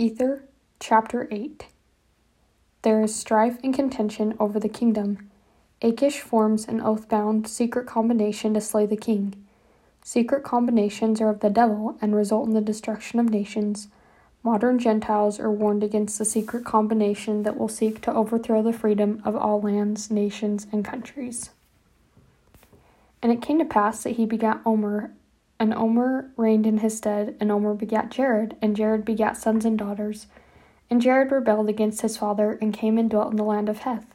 Ether, chapter 8. There is strife and contention over the kingdom. Akish forms an oath bound secret combination to slay the king. Secret combinations are of the devil and result in the destruction of nations. Modern Gentiles are warned against the secret combination that will seek to overthrow the freedom of all lands, nations, and countries. And it came to pass that he begat Omer, and Omer reigned in his stead, and Omer begat Jared, and Jared begat sons and daughters. And Jared rebelled against his father, and came and dwelt in the land of Heth.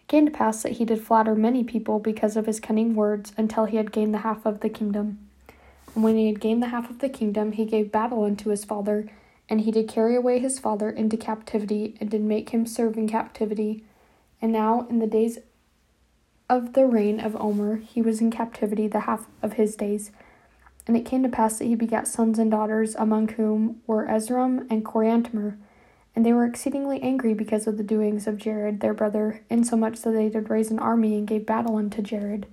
It came to pass that he did flatter many people because of his cunning words, until he had gained the half of the kingdom. And when he had gained the half of the kingdom, he gave battle unto his father, and he did carry away his father into captivity, and did make him serve in captivity. And now, in the days of the reign of Omer, he was in captivity the half of his days. And it came to pass that he begat sons and daughters, among whom were Esrom and Coriantumr. And they were exceedingly angry because of the doings of Jared their brother, insomuch that they did raise an army and gave battle unto Jared.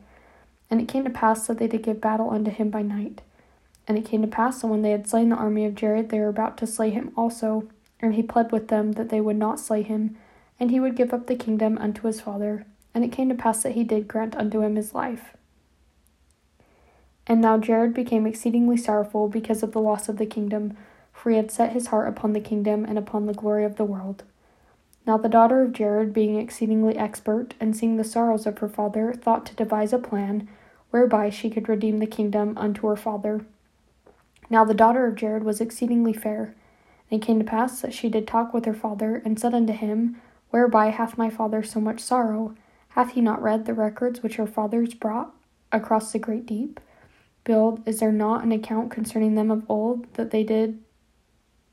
And it came to pass that they did give battle unto him by night. And it came to pass that when they had slain the army of Jared, they were about to slay him also. And he pled with them that they would not slay him, and he would give up the kingdom unto his father. And it came to pass that he did grant unto him his life. And now Jared became exceedingly sorrowful because of the loss of the kingdom, for he had set his heart upon the kingdom and upon the glory of the world. Now the daughter of Jared, being exceedingly expert, and seeing the sorrows of her father, thought to devise a plan whereby she could redeem the kingdom unto her father. Now the daughter of Jared was exceedingly fair. And it came to pass that she did talk with her father, and said unto him, Whereby hath my father so much sorrow? Hath he not read the records which her fathers brought across the great deep? Build, is there not an account concerning them of old that they did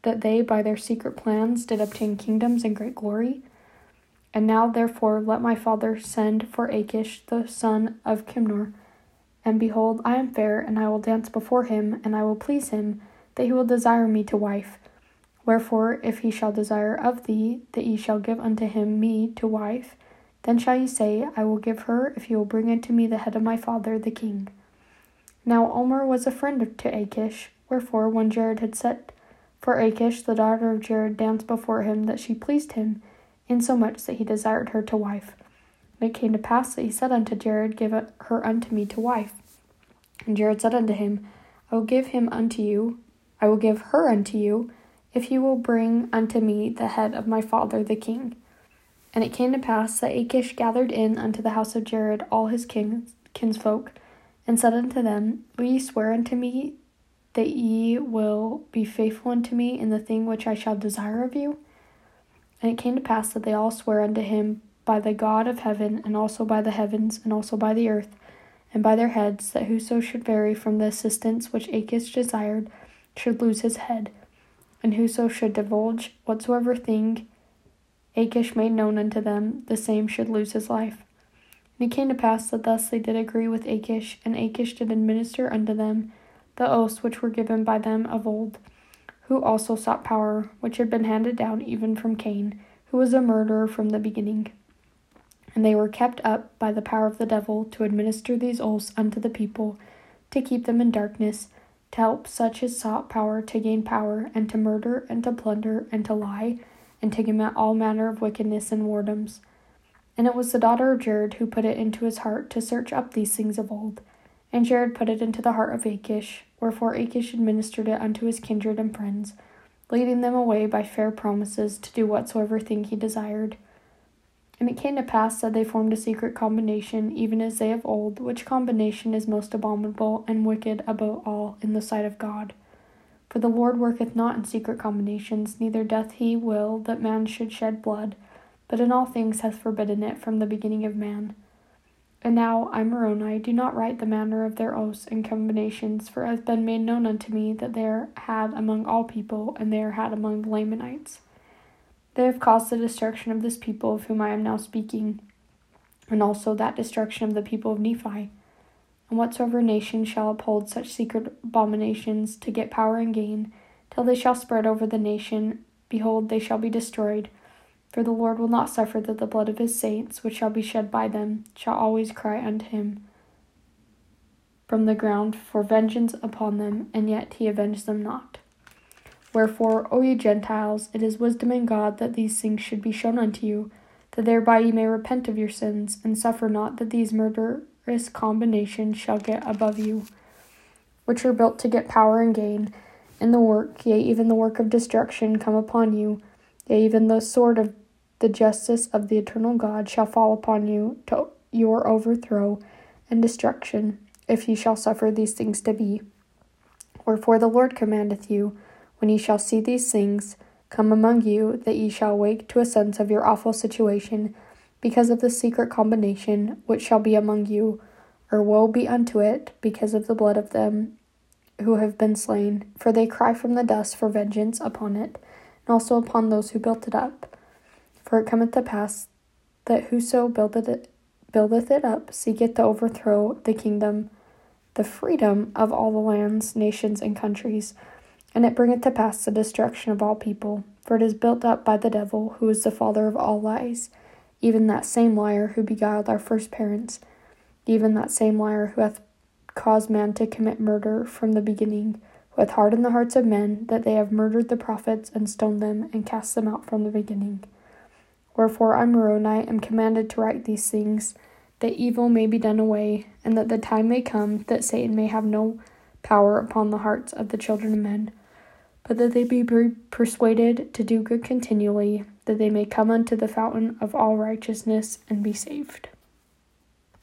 that they by their secret plans did obtain kingdoms and great glory? And now therefore let my father send for Akish the son of Kimnor. And behold, I am fair, and I will dance before him, and I will please him, that he will desire me to wife. Wherefore, if he shall desire of thee that ye shall give unto him me to wife, then shall ye say, I will give her if he will bring unto me the head of my father the king. Now Omer was a friend to Akish, wherefore when Jared had set for Akish, the daughter of Jared danced before him that she pleased him, insomuch that he desired her to wife. And it came to pass that he said unto Jared, Give her unto me to wife. And Jared said unto him, I will give him unto you, I will give her unto you, if you will bring unto me the head of my father the king. And it came to pass that Akish gathered in unto the house of Jared all his kins, kinsfolk, and said unto them, Will ye swear unto me that ye will be faithful unto me in the thing which I shall desire of you? And it came to pass that they all sware unto him by the God of heaven, and also by the heavens, and also by the earth, and by their heads, that whoso should vary from the assistance which Akish desired should lose his head, and whoso should divulge whatsoever thing Akish made known unto them, the same should lose his life. And it came to pass that thus they did agree with Akish, and Akish did administer unto them the oaths which were given by them of old, who also sought power, which had been handed down even from Cain, who was a murderer from the beginning. And they were kept up by the power of the devil to administer these oaths unto the people, to keep them in darkness, to help such as sought power to gain power, and to murder, and to plunder, and to lie, and to commit all manner of wickedness and whoredoms. And it was the daughter of Jared who put it into his heart to search up these things of old. And Jared put it into the heart of Akish, wherefore Akish administered it unto his kindred and friends, leading them away by fair promises to do whatsoever thing he desired. And it came to pass that they formed a secret combination, even as they of old, which combination is most abominable and wicked above all in the sight of God. For the Lord worketh not in secret combinations, neither doth he will that man should shed blood but in all things hath forbidden it from the beginning of man. And now, I, Moroni, do not write the manner of their oaths and combinations, for it hath been made known unto me that they are had among all people, and they are had among the Lamanites. They have caused the destruction of this people of whom I am now speaking, and also that destruction of the people of Nephi. And whatsoever nation shall uphold such secret abominations to get power and gain, till they shall spread over the nation, behold, they shall be destroyed for the Lord will not suffer that the blood of his saints, which shall be shed by them, shall always cry unto him from the ground for vengeance upon them, and yet he avenged them not. Wherefore, O ye Gentiles, it is wisdom in God that these things should be shown unto you, that thereby ye may repent of your sins, and suffer not that these murderous combinations shall get above you, which are built to get power and gain in the work, yea, even the work of destruction come upon you, yea, even the sword of the justice of the eternal God shall fall upon you to your overthrow and destruction, if ye shall suffer these things to be. Wherefore the Lord commandeth you, when ye shall see these things come among you, that ye shall wake to a sense of your awful situation, because of the secret combination which shall be among you, or woe be unto it, because of the blood of them who have been slain. For they cry from the dust for vengeance upon it, and also upon those who built it up. For it cometh to pass that whoso buildeth it, buildeth it up seeketh to overthrow the kingdom, the freedom of all the lands, nations, and countries and it bringeth to pass the destruction of all people. For it is built up by the devil, who is the father of all lies, even that same liar who beguiled our first parents, even that same liar who hath caused man to commit murder from the beginning, who hath hardened the hearts of men, that they have murdered the prophets, and stoned them, and cast them out from the beginning. Wherefore I, Moroni, am commanded to write these things, that evil may be done away, and that the time may come that Satan may have no power upon the hearts of the children of men but that they be persuaded to do good continually, that they may come unto the fountain of all righteousness and be saved.